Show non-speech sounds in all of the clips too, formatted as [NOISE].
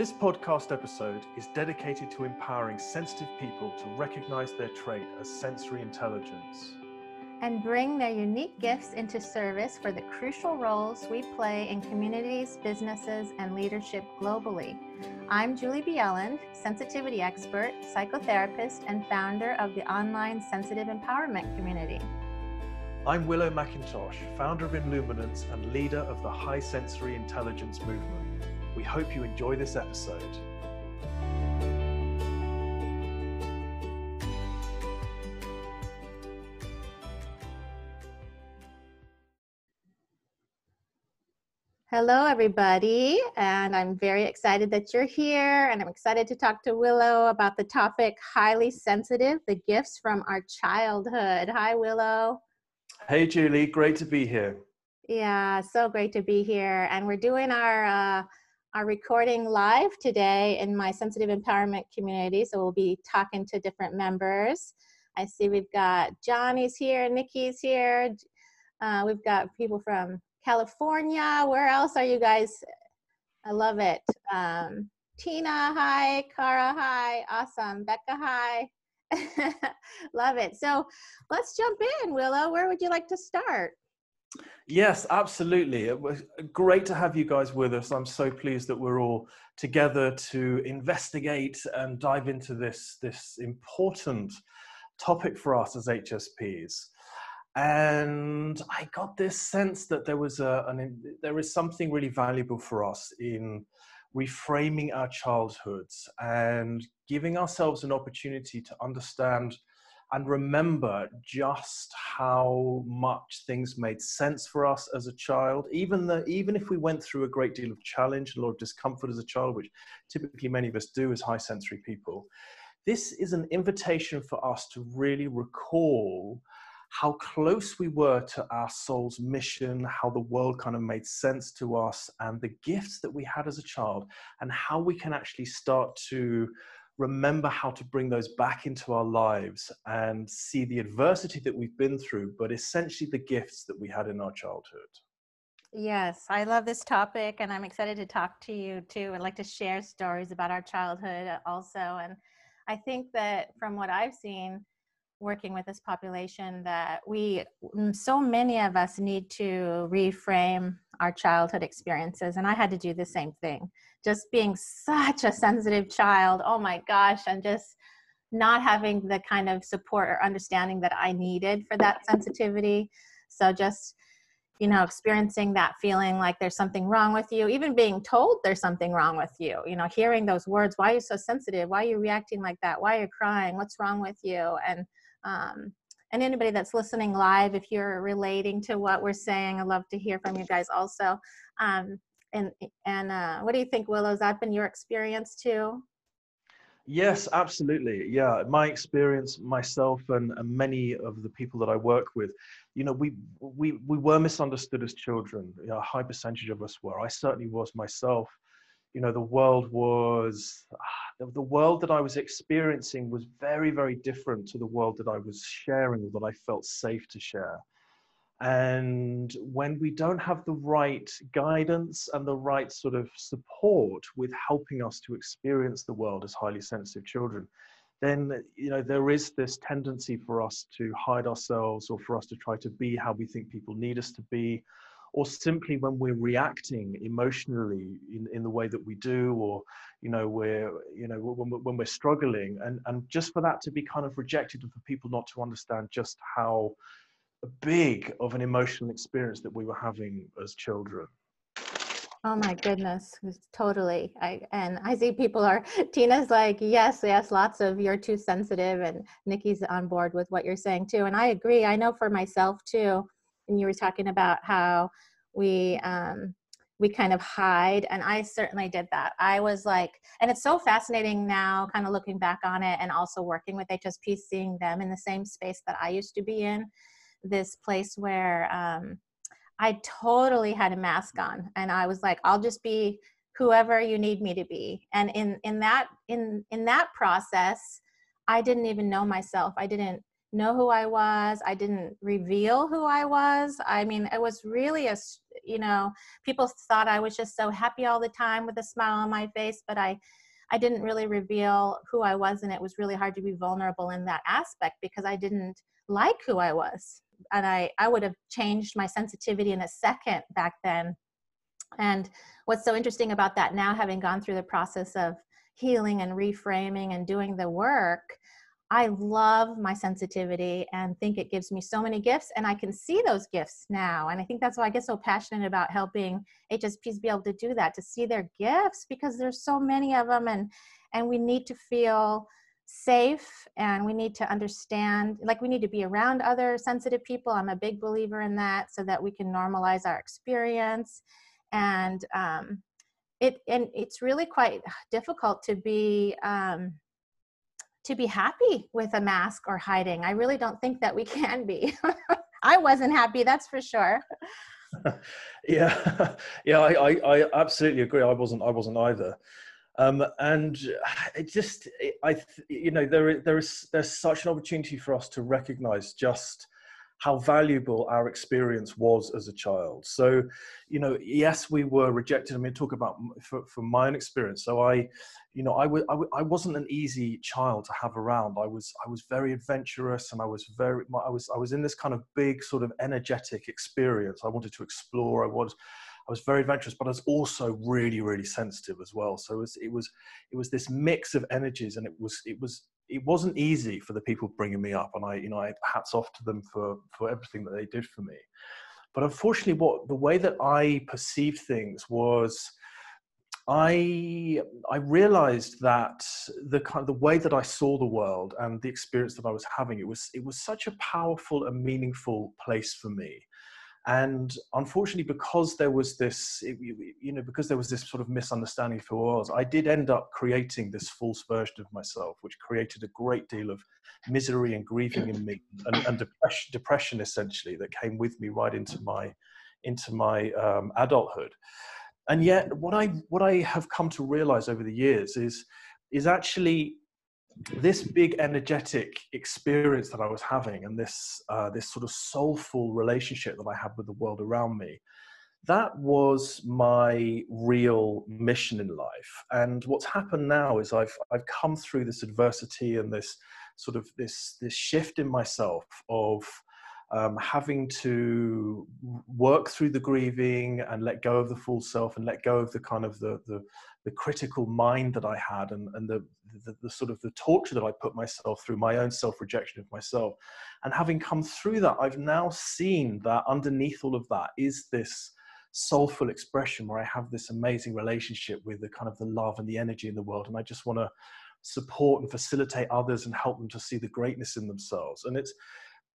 This podcast episode is dedicated to empowering sensitive people to recognize their trait as sensory intelligence and bring their unique gifts into service for the crucial roles we play in communities, businesses, and leadership globally. I'm Julie Bjelland, sensitivity expert, psychotherapist, and founder of the online sensitive empowerment community. I'm Willow McIntosh, founder of Illuminance and leader of the High Sensory Intelligence Movement. We hope you enjoy this episode. Hello, everybody, and I'm very excited that you're here. And I'm excited to talk to Willow about the topic highly sensitive the gifts from our childhood. Hi, Willow. Hey, Julie, great to be here. Yeah, so great to be here. And we're doing our uh, are recording live today in my sensitive empowerment community. So we'll be talking to different members. I see we've got Johnny's here, Nikki's here. Uh, we've got people from California. Where else are you guys? I love it. Um, Tina, hi. Cara, hi. Awesome. Becca, hi. [LAUGHS] love it. So let's jump in, Willow. Where would you like to start? Yes, absolutely. It was great to have you guys with us. I'm so pleased that we're all together to investigate and dive into this, this important topic for us as HSPs. And I got this sense that there was a, an, there is something really valuable for us in reframing our childhoods and giving ourselves an opportunity to understand and remember just how much things made sense for us as a child even the, even if we went through a great deal of challenge a lot of discomfort as a child which typically many of us do as high sensory people this is an invitation for us to really recall how close we were to our soul's mission, how the world kind of made sense to us, and the gifts that we had as a child, and how we can actually start to remember how to bring those back into our lives and see the adversity that we've been through, but essentially the gifts that we had in our childhood. Yes, I love this topic and I'm excited to talk to you too. I'd like to share stories about our childhood also. And I think that from what I've seen, working with this population that we mm, so many of us need to reframe our childhood experiences and i had to do the same thing just being such a sensitive child. Oh my gosh and just not having the kind of support or understanding that i needed for that sensitivity. So just you know experiencing that feeling like there's something wrong with you even being told there's something wrong with you you know hearing those words why are you so sensitive? Why are you reacting like that? Why are you crying? What's wrong with you? And um, and anybody that's listening live, if you're relating to what we're saying, I'd love to hear from you guys also. Um, and and uh, what do you think, Willow? Has that been your experience too? Yes, absolutely. Yeah, my experience, myself, and, and many of the people that I work with, you know, we we we were misunderstood as children. You know, a high percentage of us were. I certainly was myself you know the world was the world that i was experiencing was very very different to the world that i was sharing or that i felt safe to share and when we don't have the right guidance and the right sort of support with helping us to experience the world as highly sensitive children then you know there is this tendency for us to hide ourselves or for us to try to be how we think people need us to be or simply when we're reacting emotionally in, in the way that we do or you know we're you know when, when we're struggling. And and just for that to be kind of rejected and for people not to understand just how big of an emotional experience that we were having as children Oh my goodness, totally. I and I see people are Tina's like, yes, yes, lots of you're too sensitive and Nikki's on board with what you're saying too. And I agree. I know for myself too, and you were talking about how we um, we kind of hide and i certainly did that i was like and it's so fascinating now kind of looking back on it and also working with hsp seeing them in the same space that i used to be in this place where um, i totally had a mask on and i was like i'll just be whoever you need me to be and in in that in in that process i didn't even know myself i didn't know who I was. I didn't reveal who I was. I mean, it was really a, you know, people thought I was just so happy all the time with a smile on my face, but I, I didn't really reveal who I was, and it was really hard to be vulnerable in that aspect because I didn't like who I was. And I, I would have changed my sensitivity in a second back then. And what's so interesting about that now, having gone through the process of healing and reframing and doing the work, I love my sensitivity and think it gives me so many gifts, and I can see those gifts now. And I think that's why I get so passionate about helping HSPs be able to do that, to see their gifts, because there's so many of them, and and we need to feel safe and we need to understand like we need to be around other sensitive people i'm a big believer in that so that we can normalize our experience and um, it and it's really quite difficult to be um, to be happy with a mask or hiding. I really don't think that we [LAUGHS] can be. I wasn't happy, that's for sure. [LAUGHS] yeah, [LAUGHS] yeah, I, I, I, absolutely agree. I wasn't, I wasn't either. Um, and it just, I, you know, there, there is, there's such an opportunity for us to recognize just how valuable our experience was as a child. So, you know, yes, we were rejected. I mean, talk about for, from my own experience. So I, you know, I, w- I, w- I wasn't an easy child to have around. I was, I was very adventurous and I was very, I was, I was in this kind of big sort of energetic experience. I wanted to explore. I was, I was very adventurous, but I was also really, really sensitive as well. So it was, it was, it was this mix of energies, and it was, it was, it wasn't easy for the people bringing me up, and I, you know, I hats off to them for for everything that they did for me. But unfortunately, what the way that I perceived things was. I I realized that the kind of the way that I saw the world and the experience that I was having it was it was such a powerful and meaningful place for me and unfortunately because there was this you know because there was this sort of misunderstanding of who i was i did end up creating this false version of myself which created a great deal of misery and grieving in me [CLEARS THROAT] and, and depression, depression essentially that came with me right into my into my um, adulthood. And yet what i what i have come to realize over the years is is actually this big energetic experience that I was having and this uh, this sort of soulful relationship that I had with the world around me, that was my real mission in life. And what's happened now is I've I've come through this adversity and this sort of this this shift in myself of um, having to work through the grieving and let go of the full self and let go of the kind of the the, the critical mind that I had and, and the, the, the sort of the torture that I put myself through, my own self rejection of myself. And having come through that, I've now seen that underneath all of that is this soulful expression where I have this amazing relationship with the kind of the love and the energy in the world. And I just want to support and facilitate others and help them to see the greatness in themselves. And it's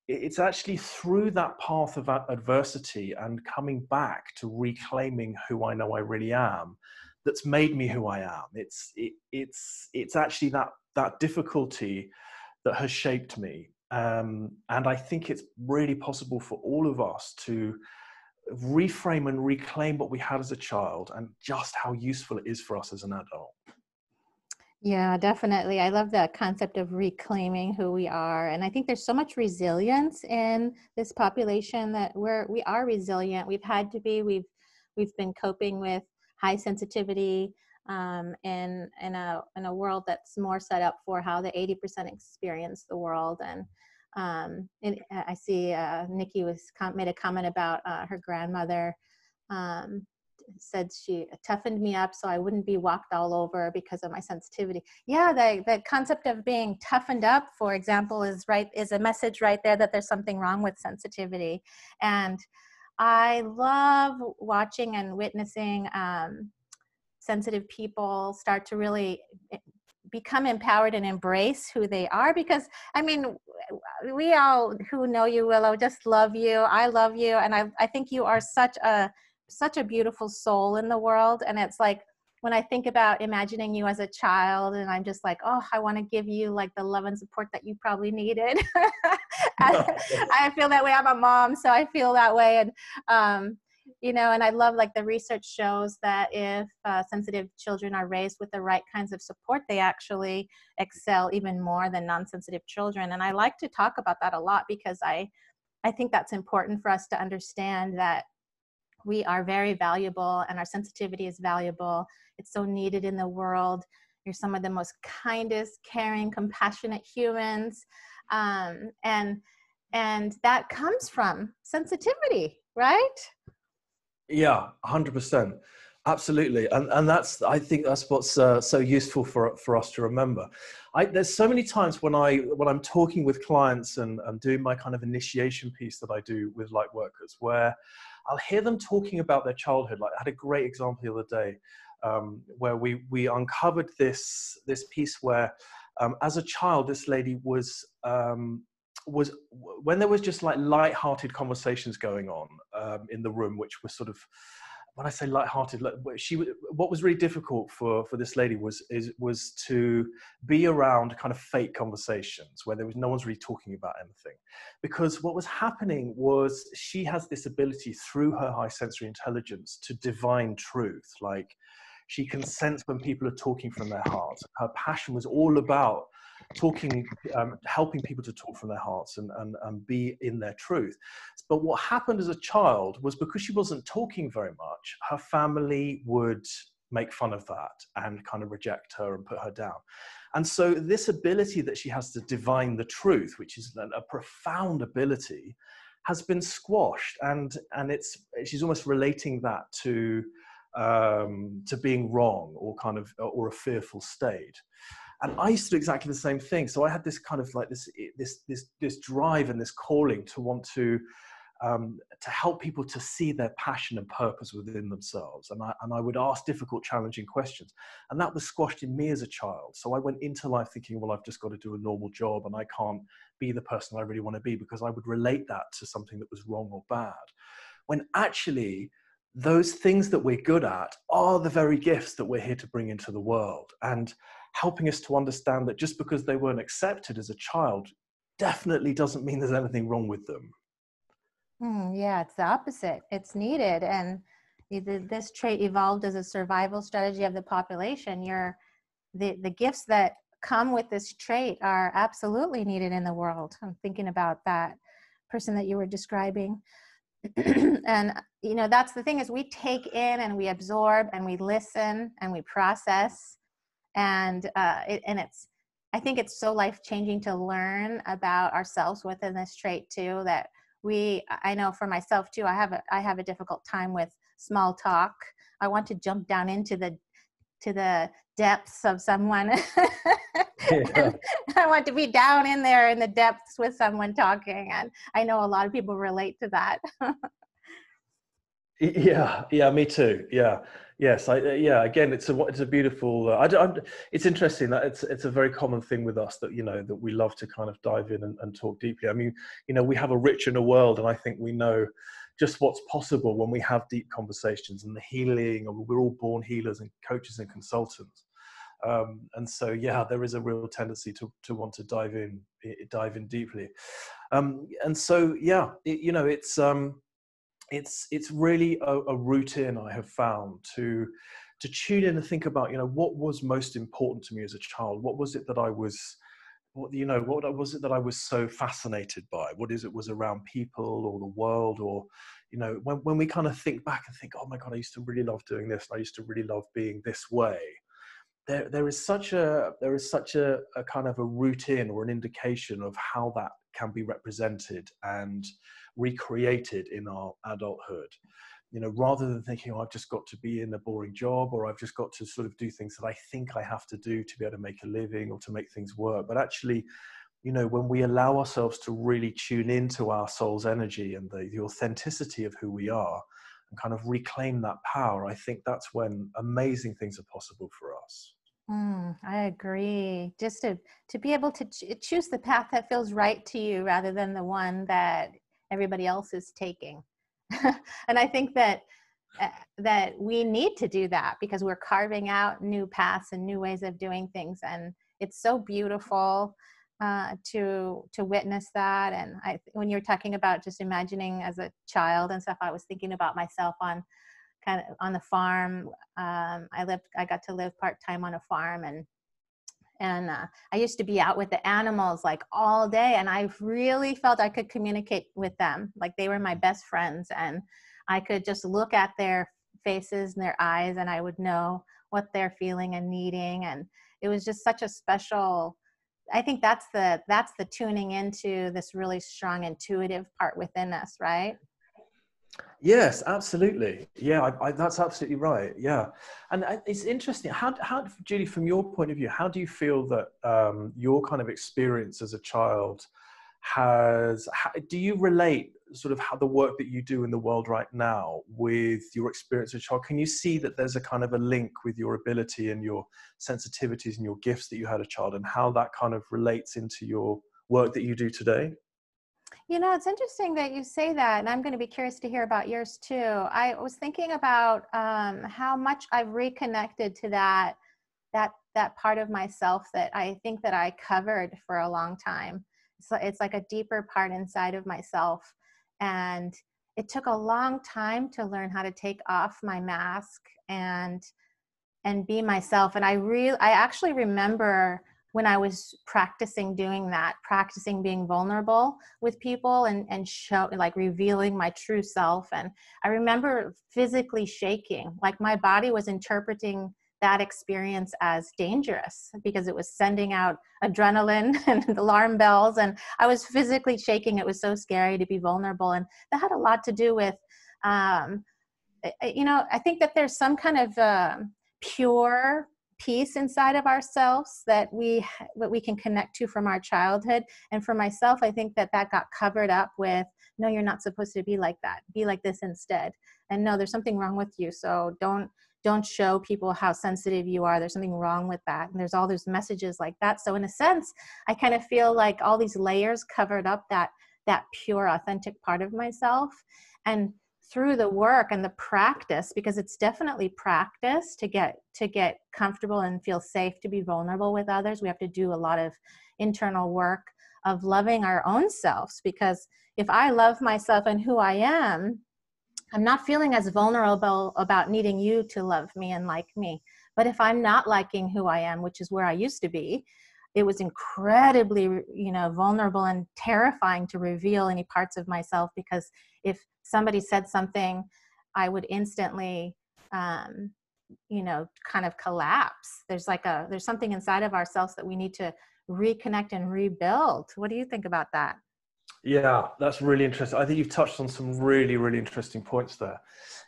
it's actually through that path of adversity and coming back to reclaiming who I know I really am that's made me who I am. It's it, it's it's actually that that difficulty that has shaped me, um, and I think it's really possible for all of us to reframe and reclaim what we had as a child, and just how useful it is for us as an adult. Yeah, definitely. I love the concept of reclaiming who we are. And I think there's so much resilience in this population that we're we are resilient. We've had to be, we've we've been coping with high sensitivity um, in in a in a world that's more set up for how the 80% experience the world. And um, I see uh, Nikki was made a comment about uh, her grandmother um, said she toughened me up so I wouldn't be walked all over because of my sensitivity. Yeah, the, the concept of being toughened up, for example, is right is a message right there that there's something wrong with sensitivity. And I love watching and witnessing um, sensitive people start to really eh, become empowered and embrace who they are because i mean we all who know you willow just love you i love you and i, I think you are such a such a beautiful soul in the world and it's like when i think about imagining you as a child and i'm just like oh i want to give you like the love and support that you probably needed. [LAUGHS] I, [LAUGHS] I, feel that way. I'm a mom so i feel that way and um, you know and i love like the research shows that if uh, sensitive children are raised with the right kinds of support they actually excel even more than non-sensitive children and i like to talk about that a lot because i i think that's important for us to understand that we are very valuable and our sensitivity is valuable. It's so needed in the world. You're some of the most kindest caring compassionate humans. Um, and and that comes from sensitivity right? Yeah 100% absolutely. And and that's i think that's what's uh, so useful for for us to remember. I, there's so many times when i when i'm talking with clients and i'm doing my kind of initiation piece that i do with light workers where i'll hear them talking about their childhood like i had a great example the other day um, where we we uncovered this this piece where um, as a child this lady was um, was when there was just like light-hearted conversations going on um, in the room, which was sort of when I say light-hearted, she what was really difficult for for this lady was is was to be around kind of fake conversations where there was no one's really talking about anything, because what was happening was she has this ability through her high sensory intelligence to divine truth, like she can sense when people are talking from their hearts. Her passion was all about talking, um, helping people to talk from their hearts and, and, and be in their truth. But what happened as a child was because she wasn't talking very much, her family would make fun of that and kind of reject her and put her down. And so, this ability that she has to divine the truth, which is a profound ability, has been squashed. And, and it's, she's almost relating that to, um, to being wrong or kind of, or a fearful state and I used to do exactly the same thing. So I had this kind of like this this this this drive and this calling to want to um, to help people to see their passion and purpose within themselves. And I, and I would ask difficult, challenging questions. And that was squashed in me as a child. So I went into life thinking, well, I've just got to do a normal job and I can't be the person I really want to be because I would relate that to something that was wrong or bad. When actually, those things that we're good at are the very gifts that we're here to bring into the world. And helping us to understand that just because they weren't accepted as a child definitely doesn't mean there's anything wrong with them. Mm, yeah, it's the opposite. It's needed. And this trait evolved as a survival strategy of the population. Your the, the gifts that come with this trait are absolutely needed in the world. I'm thinking about that person that you were describing. [CLEARS THROAT] and you know that's the thing is we take in and we absorb and we listen and we process and uh, it, and it's i think it's so life changing to learn about ourselves within this trait too that we i know for myself too i have a i have a difficult time with small talk. I want to jump down into the to the depths of someone. [LAUGHS] Yeah. i want to be down in there in the depths with someone talking and i know a lot of people relate to that. [LAUGHS] Yeah yeah me too yeah Yes, I, uh, yeah. Again, it's a it's a beautiful. Uh, I, it's interesting that it's it's a very common thing with us that you know that we love to kind of dive in and, and talk deeply. I mean, you know, we have a rich inner world, and I think we know just what's possible when we have deep conversations and the healing. And We're all born healers and coaches and consultants. Um, and so, yeah, there is a real tendency to to want to dive in dive in deeply. Um, and so, yeah, it, you know, it's. Um, it's it's really a, a routine I have found to to tune in and think about you know what was most important to me as a child? What was it that i was what you know what was it that i was so fascinated by? What is it was around people or the world or you know when, when we kind of think back and think oh my god i used to really love doing this i used to really love being this way. There there is such a there is such a, a kind of a routine or an indication of how that can be represented and recreated in our adulthood you know rather than thinking oh, i've just got to be in a boring job or i've just got to sort of do things that i think i have to do to be able to make a living or to make things work but actually you know when we allow ourselves to really tune into our soul's energy and the, the authenticity of who we are and kind of reclaim that power i think that's when amazing things are possible for us Mm, I agree. Just to to be able to ch- choose the path that feels right to you rather than the one that everybody else is taking. [LAUGHS] and I think that uh, that we need to do that because we're carving out new paths and new ways of doing things and it's so beautiful uh, to to witness that. And I, when you're talking about just imagining as a child and stuff, I was thinking about myself on kind of on the farm. Um, I lived, I got to live part time on a farm, and and uh, I used to be out with the animals like all day, and I really felt I could communicate with them, like they were my best friends, and I could just look at their faces and their eyes, and I would know what they're feeling and needing, and it was just such a special I think that's the that's the tuning into this really strong intuitive part within us, right? Yes, absolutely. Yeah, I, I, that's absolutely right. Yeah, and it's interesting. How, how, Julie, from your point of view, how do you feel that um, your kind of experience as a child has? How, do you relate sort of how the work that you do in the world right now with your experience as a child? Can you see that there's a kind of a link with your ability and your sensitivities and your gifts that you had as a child, and how that kind of relates into your work that you do today? You know, it's interesting that you say that, and I'm going to be curious to hear about yours too. I was thinking about um, how much I've reconnected to that that that part of myself that I think that I covered for a long time. So it's like a deeper part inside of myself, and it took a long time to learn how to take off my mask and and be myself. And I really, I actually remember when I was practicing doing that, practicing being vulnerable with people and, and show like revealing my true self. And I remember physically shaking, like my body was interpreting that experience as dangerous because it was sending out adrenaline [LAUGHS] and alarm bells and i was physically shaking it was so scary to be vulnerable and that had a lot to do with um, you know i think that there's some kind of uh, pure peace inside of ourselves that we that we can connect to from our childhood. And for myself i think that that got covered up with no you're not supposed to be like that. Be like this instead. And no there's something wrong with you. So don't don't show people how sensitive you are. There's something wrong with that. And there's all those messages like that. So in a sense i kind of feel like all these layers covered up that that pure authentic part of myself. And through the work and the practice because it's definitely practice to get to get comfortable and feel safe to be vulnerable with others. We have to do a lot of internal work of loving our own selves because if i love myself and who i am i'm not feeling as vulnerable about needing you to love me and like me. But if i'm not liking who i am which is where i used to be it was incredibly you know vulnerable and terrifying to reveal any parts of myself because if somebody said something i would instantly um, you know kind of collapse. There's like a there's something inside of ourselves that we need to reconnect and rebuild. What do you think about that? Yeah that's really interesting i think you've touched on some really really interesting points there.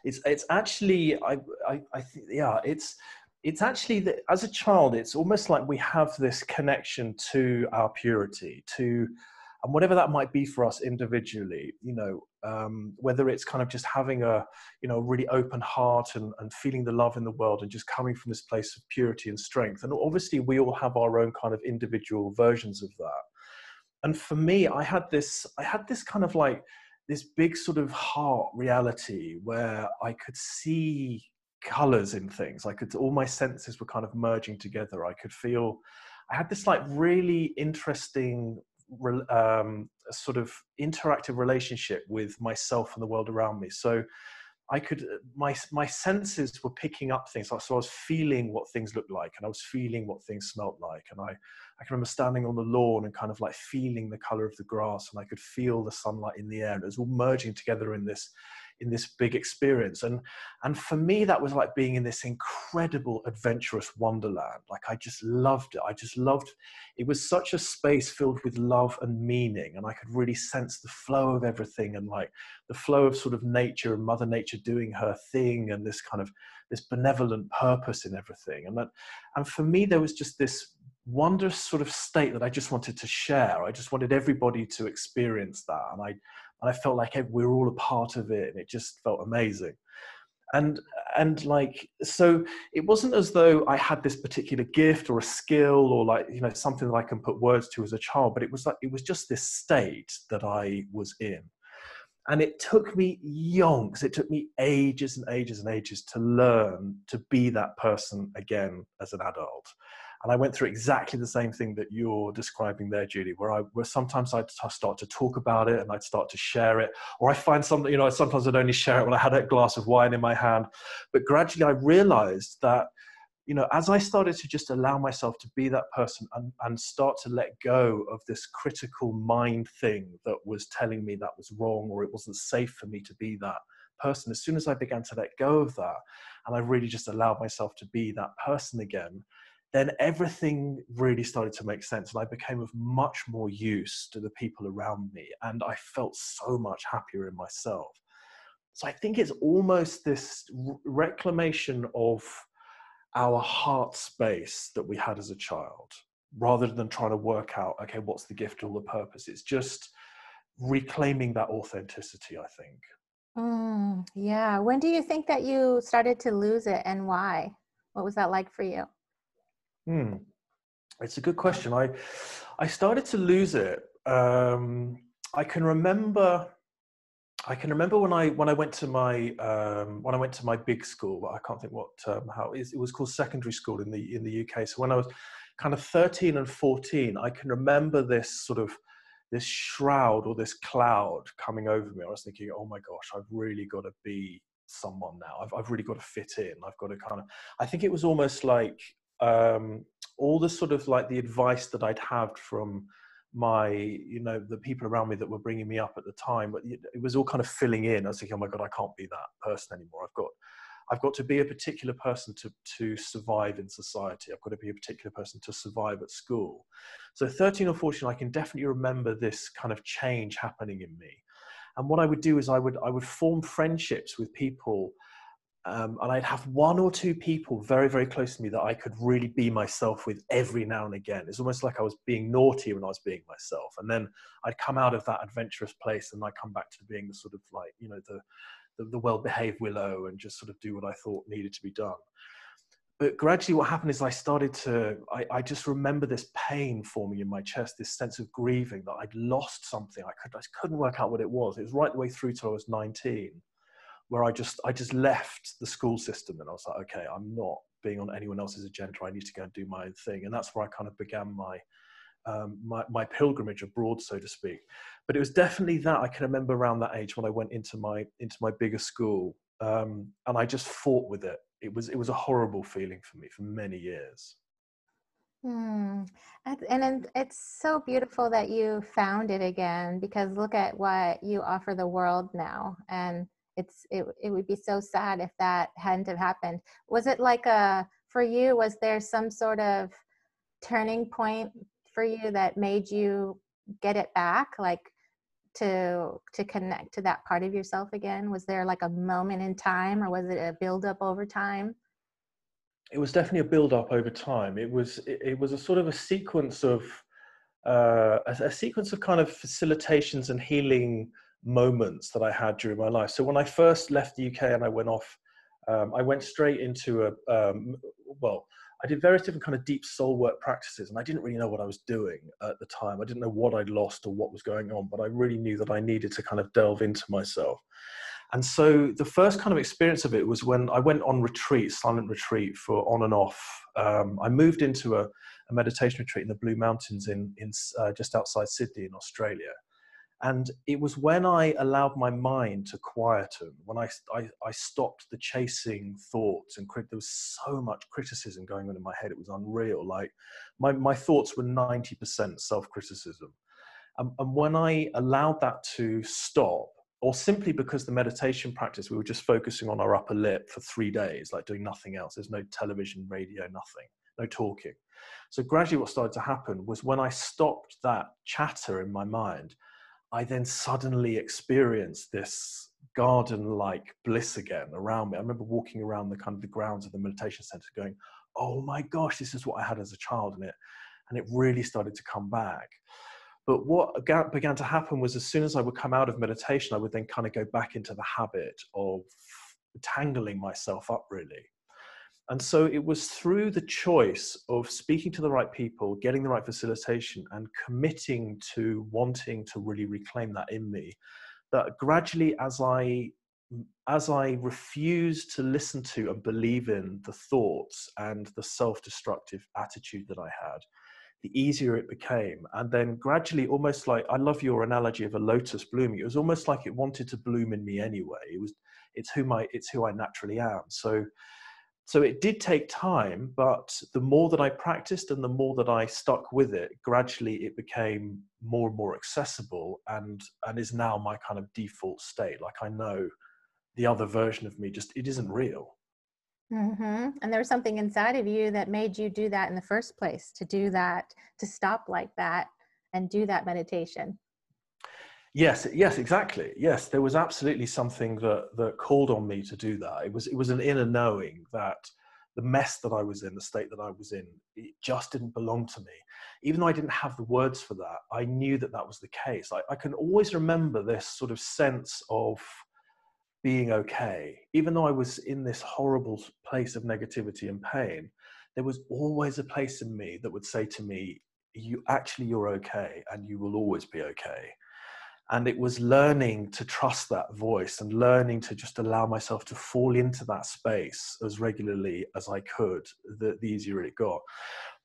It's it's actually i i, I think yeah it's it's actually that as a child it's almost like we have this connection to our purity to and whatever that might be for us individually you know um, whether it's kind of just having a you know really open heart and, and feeling the love in the world and just coming from this place of purity and strength. And obviously we all have our own kind of individual versions of that. And for me i had this i had this kind of like this big sort of heart reality where i could see colors in things. I could all my senses were kind of merging together. I could feel i had this like really interesting um, sort of interactive relationship with myself and the world around me so I could uh, my my senses were picking up things. So I was feeling what things looked like, and I was feeling what things smelt like. And I I can remember standing on the lawn and kind of like feeling the color of the grass, and I could feel the sunlight in the air. And it was all merging together in this in this big experience and and for me that was like being in this incredible adventurous wonderland like i just loved it i just loved it was such a space filled with love and meaning and i could really sense the flow of everything and like the flow of sort of nature and mother nature doing her thing and this kind of this benevolent purpose in everything and that and for me there was just this wondrous sort of state that I just wanted to share. I just wanted everybody to experience that. And I, and I felt like we are all a part of it, and it just felt amazing. And and like so, it wasn't as though I had this particular gift or a skill or like you know something that I can put words to as a child, but it was like it was just this state that I was in. And it took me yonks, it took me ages and ages and ages to learn to be that person again as an adult. And I went through exactly the same thing that you're describing there, Judy, where I where sometimes I'd start to talk about it and I'd start to share it, or I find something, you know, sometimes I'd only share it when I had a glass of wine in my hand. But gradually I realized that, you know, as I started to just allow myself to be that person and, and start to let go of this critical mind thing that was telling me that was wrong or it wasn't safe for me to be that person, as soon as I began to let go of that and I really just allowed myself to be that person again, then everything really started to make sense and i became of much more use to the people around me and i felt so much happier in myself. So i think it's almost this reclamation of our heart space that we had as a child rather than trying to work out okay what's the gift or the purpose? It's just reclaiming that authenticity i think. Mm, yeah. When do you think that you started to lose it and why? What was that like for you Hmm. It's a good question. I I started to lose it. Um, I can remember. I can remember when I when I went to my um, when I went to my big school. I can't think what um, how it, it was called secondary school in the in the UK. So when I was kind of thirteen and fourteen, I can remember this sort of this shroud or this cloud coming over me. I was thinking, oh my gosh, I've really got to be someone now. I've, I've really got to fit in. I've got to kind of, I think it was almost like um, all the sort of like the advice that I'd had from my, you know, the people around me that were bringing me up at the time, but it was all kind of filling in. I was thinking, oh my God, I can't be that person anymore. I've got, I've got to be a particular person to, to survive in society. I've got to be a particular person to survive at school. So 13 or 14, I can definitely remember this kind of change happening in me. And what I would do is I would, I would form friendships with people um, and I'd have one or two people very, very close to me that I could really be myself with every now and again. It's almost like I was being naughty when I was being myself. And then I'd come out of that adventurous place and I'd come back to being the sort of like, you know, the, the, the well behaved willow and just sort of do what I thought needed to be done. But gradually, what happened is I started to, I, I just remember this pain forming in my chest, this sense of grieving that I'd lost something. I, could, I couldn't work out what it was. It was right the way through till I was 19 where I just I just left the school system and I was like, okay, I'm not being on anyone else's agenda. I need to go and do my own thing, and that's where I kind of began my um, my, my pilgrimage abroad, so to speak. But it was definitely that I can remember around that age when I went into my into my bigger school, um, and I just fought with it. It was it was a horrible feeling for me for many years. Hmm. And it's so beautiful that you found it again because look at what you offer the world now. And it's it, it would be so sad if that hadn't have happened. Was it like a for you was there some sort of turning point for you that made you get it back like to to connect to that part of yourself again? Was there like a moment in time or was it a build up over time? It was definitely a build up over time. It was it, it was a sort of a sequence of uh, a, a sequence of kind of facilitations and healing moments that I had during my life. So when I first left the UK and I went off, um, I went straight into a um, well. I did various different kind of deep soul work practices, and I didn't really know what I was doing at the time. I didn't know what I'd lost or what was going on, but I really knew that I needed to kind of delve into myself. And so the first kind of experience of it was when I went on retreat, silent retreat for on and off. Um, I moved into a, a, meditation retreat in the Blue Mountains in, in uh, just outside Sydney in Australia. And it was when I allowed my mind to quieten, when I, I, I stopped the chasing thoughts, and crit- there was so much criticism going on in my head, it was unreal. Like my, my thoughts were 90% self criticism. Um, and when I allowed that to stop, or simply because the meditation practice, we were just focusing on our upper lip for three days, like doing nothing else. There's no television, radio, nothing, no talking. So gradually, what started to happen was when I stopped that chatter in my mind, I then suddenly experienced this garden-like bliss again around me. I remember walking around the kind of the grounds of the meditation center going, oh my gosh, this is what I had as a child in it. And it really started to come back. But what began to happen was as soon as I would come out of meditation, I would then kind of go back into the habit of tangling myself up really and so it was through the choice of speaking to the right people, getting the right facilitation, and committing to wanting to really reclaim that in me that gradually, as I as I refused to listen to and believe in the thoughts and the self destructive attitude that I had, the easier it became. And then gradually, almost like I love your analogy of a lotus blooming, it was almost like it wanted to bloom in me anyway. It was it's who my it's who I naturally am. So so it did take time, but the more that I practiced and the more that I stuck with it, gradually it became more and more accessible and and is now my kind of default state. Like I know the other version of me just it isn't real mm-hmm. and there was something inside of you that made you do that in the first place to do that to stop like that and do that meditation yes yes exactly. Yes there was absolutely something that that called on me to do that. It was it was an inner knowing that the mess that i was in the state that i was in it just didn't belong to me. Even though i didn't have the words for that i knew that that was the case. I, I can always remember this sort of sense of being okay. Even though I was in this horrible place of negativity and pain, there was always a place in me that would say to me, you actually you're okay and you will always be okay and it was learning to trust that voice and learning to just allow myself to fall into that space as regularly as I could, the, the easier it got.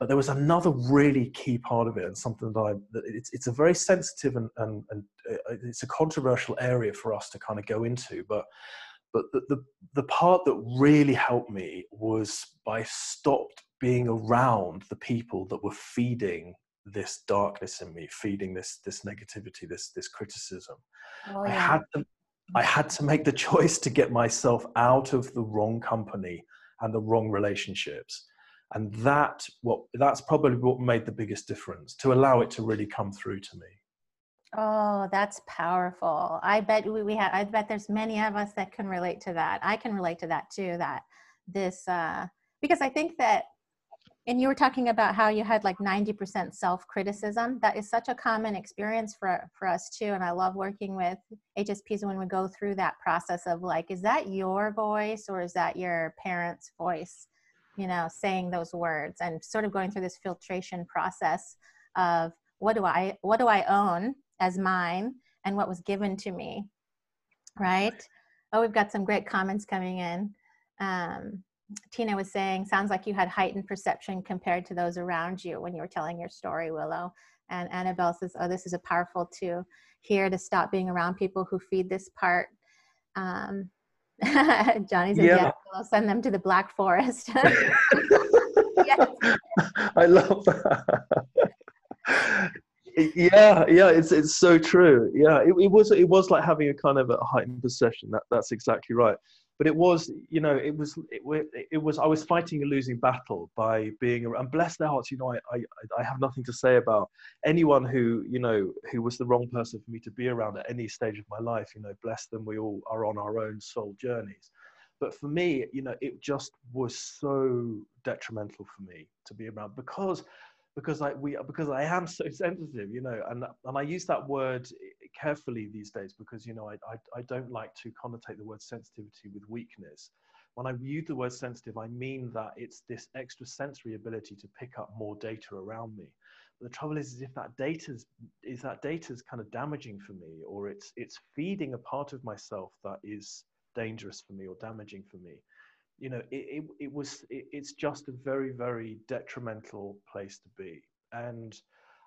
But there was another really key part of it, and something that I that it's it's a very sensitive and and, and uh, it's a controversial area for us to kind of go into, but. But the, the, the part that really helped me was by stopped being around the people that were feeding this darkness in me feeding this this negativity this this criticism. Oh, yeah. i had to i had to make the [LAUGHS] choice to get myself out of the wrong company and the wrong relationships. And that what that's probably what made the biggest difference to allow it to really come through to me. Oh that's powerful. I bet we, we have i bet there's many of us that can relate to that. I can relate to that too that this uh because i think that and you were talking about how you had like 90% self-criticism. That is such a common experience for for us too and i love working with hsps when we go through that process of like is that your voice or is that your parents voice you know saying those words and sort of going through this filtration process of what do i what do i own as mine and what was given to me right? Oh we've got some great comments coming in. Um, Tina was saying, sounds like you had heightened perception compared to those around you when you were telling your story, Willow. And Annabelle says, oh, this is a powerful to hear to stop being around people who feed this part. Um, [LAUGHS] Johnny says, yeah. yeah, I'll send them to the Black Forest. [LAUGHS] yes. I love that. yeah yeah it's it's so true yeah it, it was it was like having a kind of a heightened perception that that's exactly right but it was you know it was it, it was i was fighting a losing battle by being around and bless their hearts you know I, I i have nothing to say about anyone who you know who was the wrong person for me to be around at any stage of my life you know bless them we all are on our own soul journeys. But for me you know it just was so detrimental for me to be around because because I we because I am [LAUGHS] so sensitive, you know, and and I use that word carefully these days because you know I, I I don't like to connotate the word sensitivity with weakness. When I use the word sensitive, I mean that it's this extra sensory ability to pick up more data around me. But the trouble is, is if that data is that data is kind of damaging for me, or it's it's feeding a part of myself that is dangerous for me or damaging for me you know, it, it, it was, it, it's just a very, very detrimental place to be. And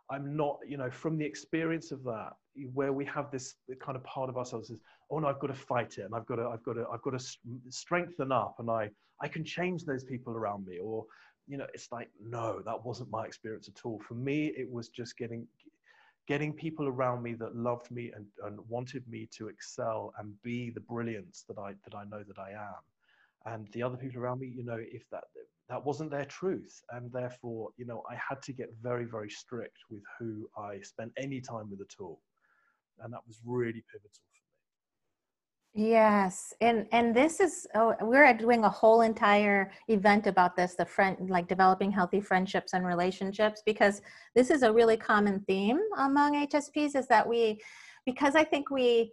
I'm not, you know, from the experience of that, where we have this kind of part of ourselves is, oh no, I've got to fight it, and I've got to, I've got to, I've got to strengthen up, and I, I can change those people around me, or, you know, it's like, no, that wasn't my experience at all. For me, it was just getting, getting people around me that loved me and, and wanted me to excel and be the brilliance that I, that I know that I am and the other people around me you know if that that wasn't their truth and therefore you know i had to get very very strict with who i spent any time with at all. And that was really pivotal for me. Yes and and this is oh, we're doing a whole entire event about this the friend like developing healthy friendships and relationships because this is a really common theme among hsps is that we because i think we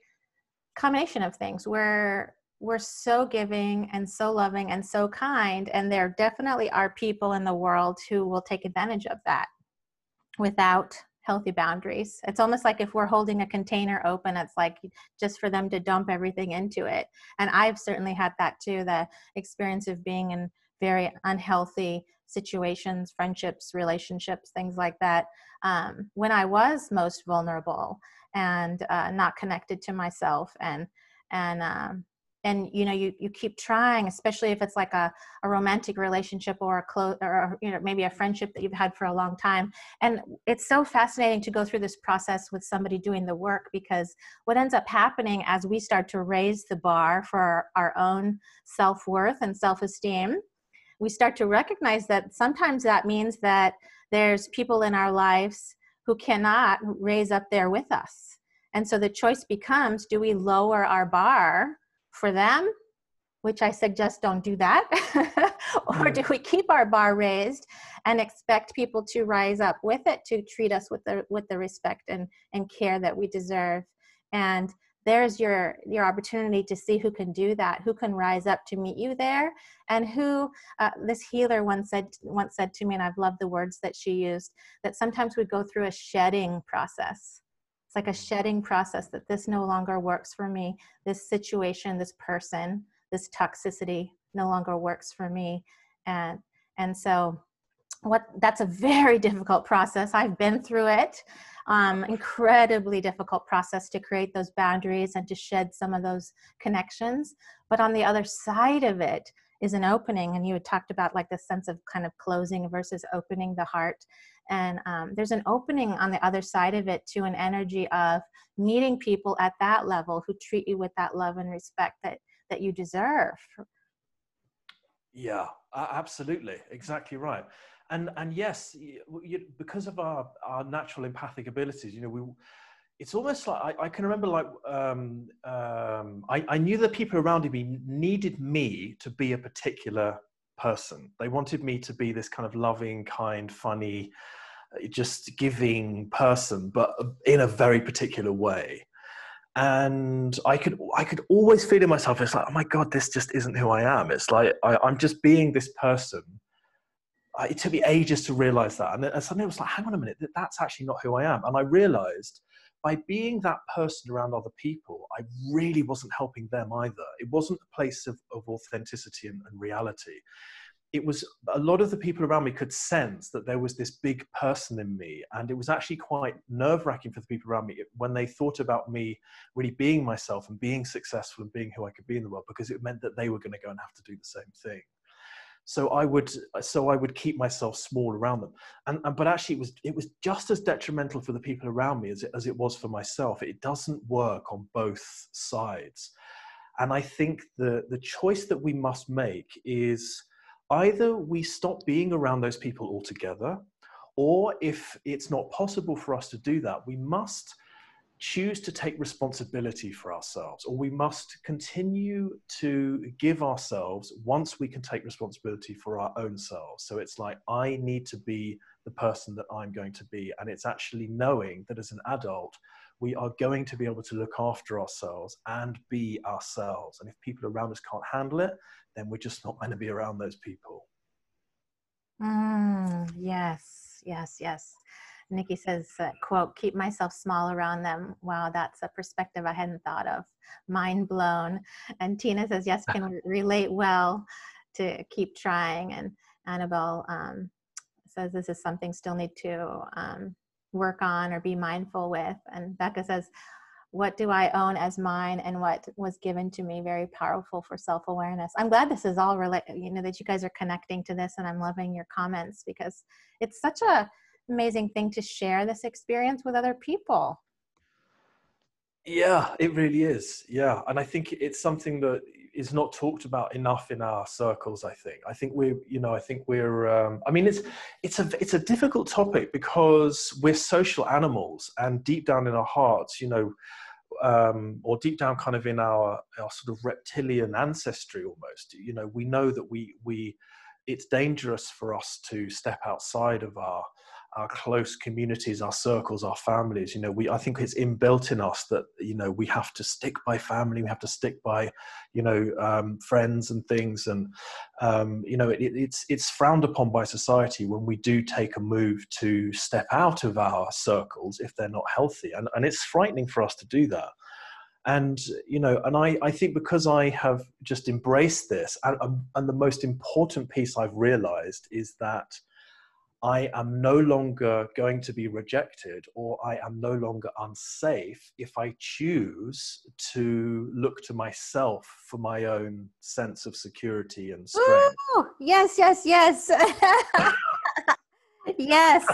combination of things where we're so giving and so loving and so kind and there definitely are people in the world who will take advantage of that without healthy boundaries. It's almost like if we're holding a container open, it's like just for them to dump everything into it. And I've certainly had that too the experience of being in very unhealthy situations, friendships, relationships, things like that, um, when I was most vulnerable and uh, not connected to myself and and um, and you know you you keep trying especially if it's like a, a romantic relationship or a close or you know maybe a friendship that you've had for a long time. And it's so fascinating to go through this process with somebody doing the work because what ends up happening as we start to raise the bar for our, our own self-worth and self-esteem we start to recognize that sometimes that means that there's people in our lives who cannot raise up there with us. And so the choice becomes do we lower our bar for them, which I suggest don't do that, [LAUGHS] or do we keep our bar raised and expect people to rise up with it to treat us with the with the respect and and care that we deserve? And there's your your opportunity to see who can do that who can rise up to meet you there and who uh, this healer once said once said to me and i've loved the words that she used that sometimes we go through a shedding process it's like a shedding process that this no longer works for me. This situation this person this toxicity no longer works for me. And and so what that's a very [LAUGHS] difficult process. I've been through it. Um, incredibly difficult process to create those boundaries and to shed some of those connections. But on the other side of it is an opening and you had talked about like the sense of kind of closing versus opening the heart and um, there's an opening on the other side of it to an energy of meeting people at that level who treat you with that love and respect that that you deserve. Yeah absolutely exactly right. And and yes you, because of our our natural empathic abilities you know we it's almost like I, I can remember like um, um, I, I knew the people around me needed me to be a particular person. They wanted me to be this kind of loving, kind, funny, uh, just giving person, but in a very particular way. And I could, I could always feel in myself. It's like, oh my god, this just isn't who I am. It's like I, I'm just being this person. it took me ages to realize that, and, then, and suddenly it was like, hang on a minute, that's actually not who I am. And I realized by being that person around other people, I really wasn't helping them either. It wasn't a place of, of authenticity and, and reality. It was a lot of the people around me could sense that there was this big person in me, and it was actually quite nerve wracking for the people around me when they thought about me really being myself and being successful and being who I could be in the world because it meant that they were going to go and have to do the same thing so i would so i would keep myself small around them. And, and, but actually it was it was just as detrimental for the people around me as it, as it was for myself. It doesn't work on both sides. And i think the the choice that we must make is either we stop being around those people altogether or if it's not possible for us to do that we must choose to take responsibility for ourselves, or we must continue to give ourselves once we can take responsibility for our own selves. So it's like, I need to be the person that I'm going to be. And it's actually knowing that as an adult, we are going to be able to look after ourselves and be ourselves. And if people around us can't handle it, then we're just not going to be around those people. Mm, yes, yes, yes. Nikki says, uh, quote, keep myself small around them. Wow, that's a perspective I hadn't thought of. Mind blown. And Tina says, yes, can [LAUGHS] relate well to keep trying. And Annabelle um, says, this is something still need to um, work on or be mindful with. And Becca says, what do I own as mine and what was given to me? Very powerful for self awareness. I'm glad this is all related, you know, that you guys are connecting to this and I'm loving your comments because it's such a amazing thing to share this experience with other people. Yeah, it really is. Yeah. And I think it's something that is not talked about enough in our circles i think i think we're you know i think we're um, i mean it's it's a it's a difficult topic because we're social animals and deep down in our hearts you know um, or deep down kind of in our our sort of reptilian ancestry almost you know we know that we we it's dangerous for us to step outside of our our close communities, our circles, our families. You know, we I think it's inbuilt in us that you know we have to stick by family, we have to stick by, you know, um, friends and things, and um, you know, it, it's it's frowned upon by society when we do take a move to step out of our circles if they're not healthy, and and it's frightening for us to do that and you know and i i think because i have just embraced this and, and the most important piece i've realized is that I am no longer going to be rejected or I am no longer unsafe if I choose to look to myself for my own sense of security and strength. Ooh, yes, yes, yes. [LAUGHS] yes.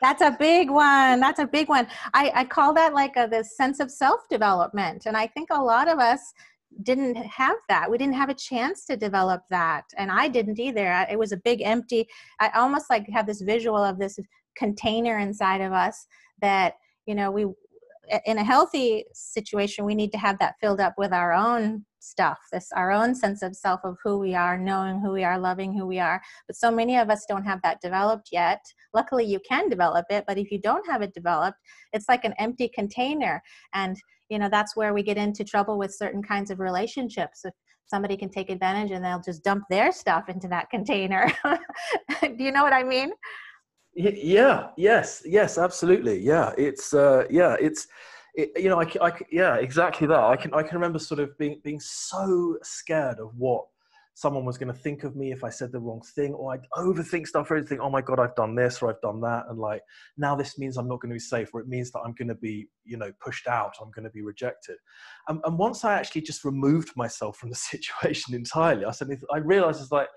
That's a big one. That's a big one. I, I call that like a, this sense of self development. And I think a lot of us didn't have that. We didn't have a chance to develop that. And I didn't either. It was a big empty, I almost like have this visual of this container inside of us that, you know, we, in a healthy situation, we need to have that filled up with our own stuff, this our own sense of self of who we are, knowing who we are, loving who we are. But so many of us don't have that developed yet. Luckily, you can develop it, but if you don't have it developed, it's like an empty container. And you know that's where we get into trouble with certain kinds of relationships. If somebody can take advantage and they'll just dump their stuff into that container. [LAUGHS] Do you know what i mean? Yeah yes yes absolutely yeah. It's uh yeah it's it, you know I, I yeah exactly that. I can i can remember sort of being being so scared of what someone was going to think of me if I said the wrong thing, or I'd overthink stuff, or I'd think, oh my God, I've done this or I've done that. And like, now this means I'm not going to be safe, or it means that I'm going to be, you know, pushed out, I'm going to be rejected. And, and once I actually just removed myself from the [LAUGHS] situation entirely, I suddenly, I realized it's like,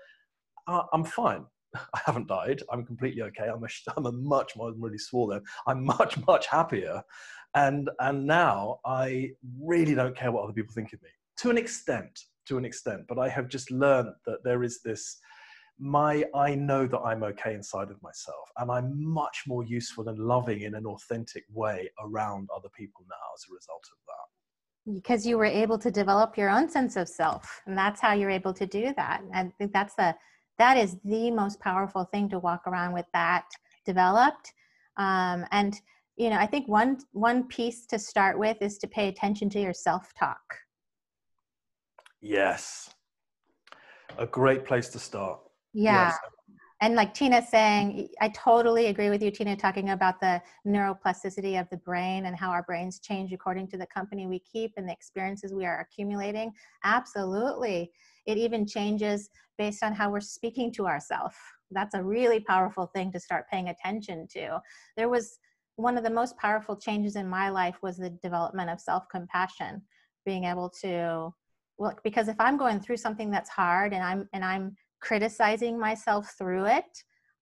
uh, I'm fine. [LAUGHS] I haven't died. I'm completely okay. I'm a, I'm a much more, I'm really there. I'm much, [LAUGHS] much happier. And, and now I really don't care what other people think of me to an extent to an extent, but I have just learned that there is this my I know that I'm okay inside of myself and I'm much more useful and loving in an authentic way around other people now as a result of that. Because you were able to develop your own sense of self and that's how you're able to do that. I think that's the that is the most powerful thing to walk around with that developed. Um, and you know, I think one one piece to start with is to pay attention to your self-talk Yes. A great place to start. Yeah. Yes. And like Tina saying, I totally agree with you, Tina, talking about the neuroplasticity of the brain and how our brains change according to the company we keep and the experiences we are accumulating. Absolutely. It even changes based on how we're speaking to ourselves. That's a really powerful thing to start paying attention to. There was one of the most powerful changes in my life was the development of self compassion, being able to well because if i'm going through something that's hard and i'm and i'm criticizing myself through it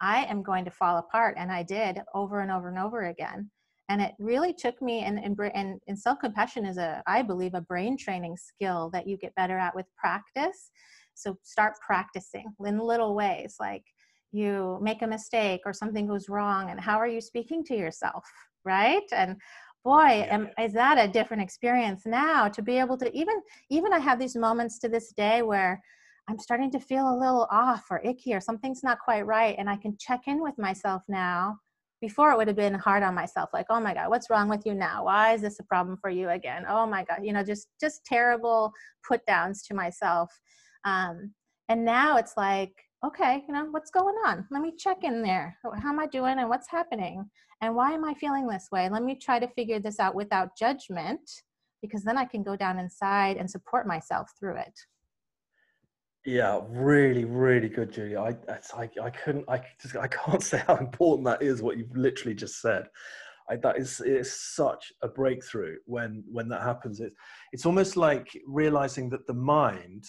i am going to fall apart and i did over and over and over again. And it really took me and and, and, and self-compassion is a i believe a brain training skill that you get better at with practice. So start practicing in little ways like you make a mistake or something goes wrong and how are you speaking to yourself right? And boy am, is that a different experience now to be able to even even i have these moments to this day where i'm starting to feel a little off or icky or something's not quite right and i can check in with myself now before it would have been hard on myself like oh my god what's wrong with you now why is this a problem for you again oh my god you know just just terrible put downs to myself um, and now it's like okay, you know, what's going on? Let me check in there. How am I doing and what's happening? And why am I feeling this way? Let me try to figure this out without judgment because then I can go down inside and support myself through it. Yeah, really, really good, Julie. I, I, I couldn't, I just, I can't [LAUGHS] say how important that is. What you've literally just said. I, that is, is such a breakthrough when when that happens. It's, it's almost like realizing that the mind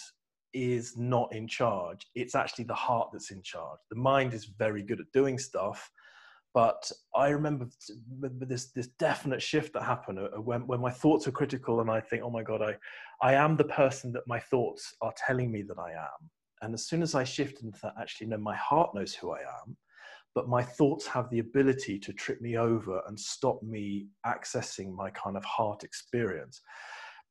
is not in charge. It's actually the heart that's in charge. The mind is very good at doing stuff, but I remember this this definite shift that happened uh, when when my thoughts are critical, and I think, oh my god, I I am the person that my thoughts are telling me that I am. And as soon as I shift into that, actually, no, my heart knows who I am, but my thoughts have the ability to trip me over and stop me accessing my kind of heart experience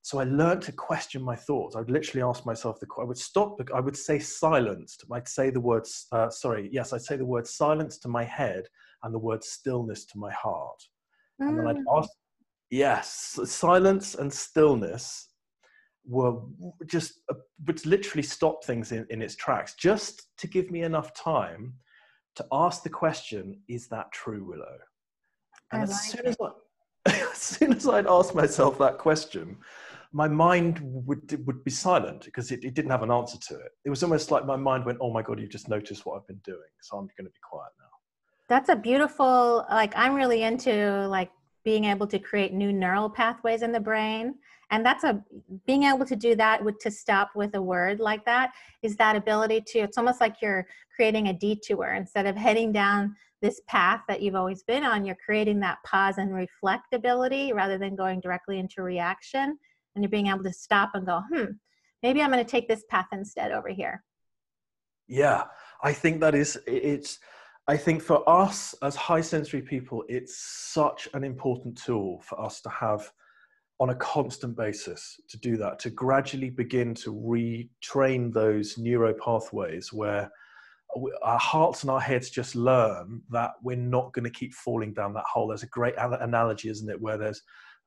so I learned to question my thoughts. I would literally ask myself the I would stop. I would say silenced. I'd say the words. Uh, sorry, yes, I'd say the word silence to my head, and the word stillness to my heart. Mm. And then I'd mm. ask, yes, silence and stillness were just, uh, would literally stop things in, in its tracks just to give me enough time to ask the question, is that true, Willow? And as like soon as I, [LAUGHS] as soon as I'd ask myself that question, my mind would would be silent because it, it, didn't have an answer to it. It was almost like my mind went, "Oh my god, you've just noticed what I've been doing, so I'm going to be quiet now." That's a beautiful. Like I'm really into like being able to create new neural pathways in the brain, and that's a being able to do that with to stop with a word like that is that ability to. It's almost like you're creating a detour instead of heading down this path that you've always been on, you're creating that pause and reflect ability rather than going directly into reaction. And you're being able to stop and go, hmm, maybe I'm going to take this path instead over here. Yeah, I think that is, it's, I think for us as high sensory people, it's such an important tool for us to have on a constant basis to do that, to gradually begin to retrain those neuro pathways where our hearts and our heads just learn that we're not going to keep falling down that hole. There's a great analogy, isn't it, where there's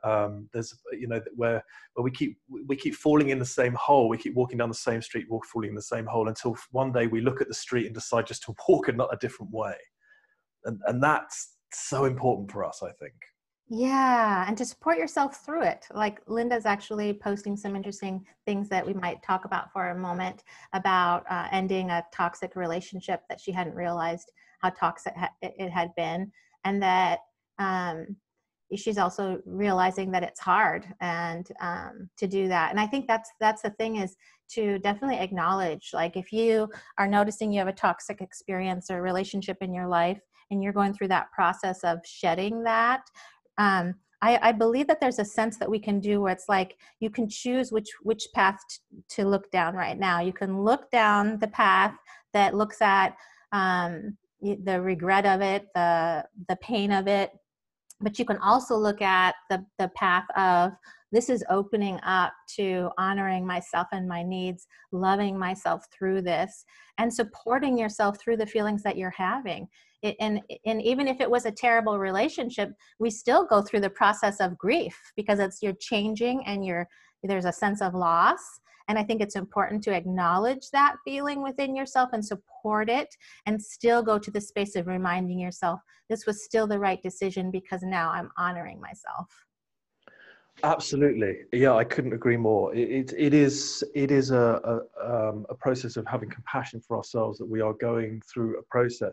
um, there's you know where where we keep we keep falling in the same hole. We keep walking down the same street, walk falling in the same hole until one day we look at the street and decide just to [LAUGHS] walk a, a different way, and and that's so important for us, I think. Yeah, and to support yourself through it. Like Linda's actually posting some interesting things that we might talk about for a moment about uh, ending a toxic relationship that she hadn't realized how toxic it had been, and that um, she's also realizing that it's hard and um, to do that. And I think that's that's the thing is to definitely acknowledge. Like if you are noticing you have a toxic experience or relationship in your life, and you're going through that process of shedding that um, I, I, believe that there's a sense that we can do where it's like you can choose which which path t- to look down right now. You can look down the path that looks at um, the regret of it, the the pain of it, but you can also look at the the path of this is opening up to honoring myself and my needs, loving myself through this, and supporting yourself through the feelings that you're having. And and even if it was a terrible relationship we still go through the process of grief because it's you're changing and you're there's a sense of loss and i think it's important to acknowledge that feeling within yourself and support it and still go to the space of reminding yourself this was still the right decision because now i'm honoring myself absolutely yeah i couldn't agree more it, it, it is it is a, a, um, a process of having compassion for ourselves that we are going through a process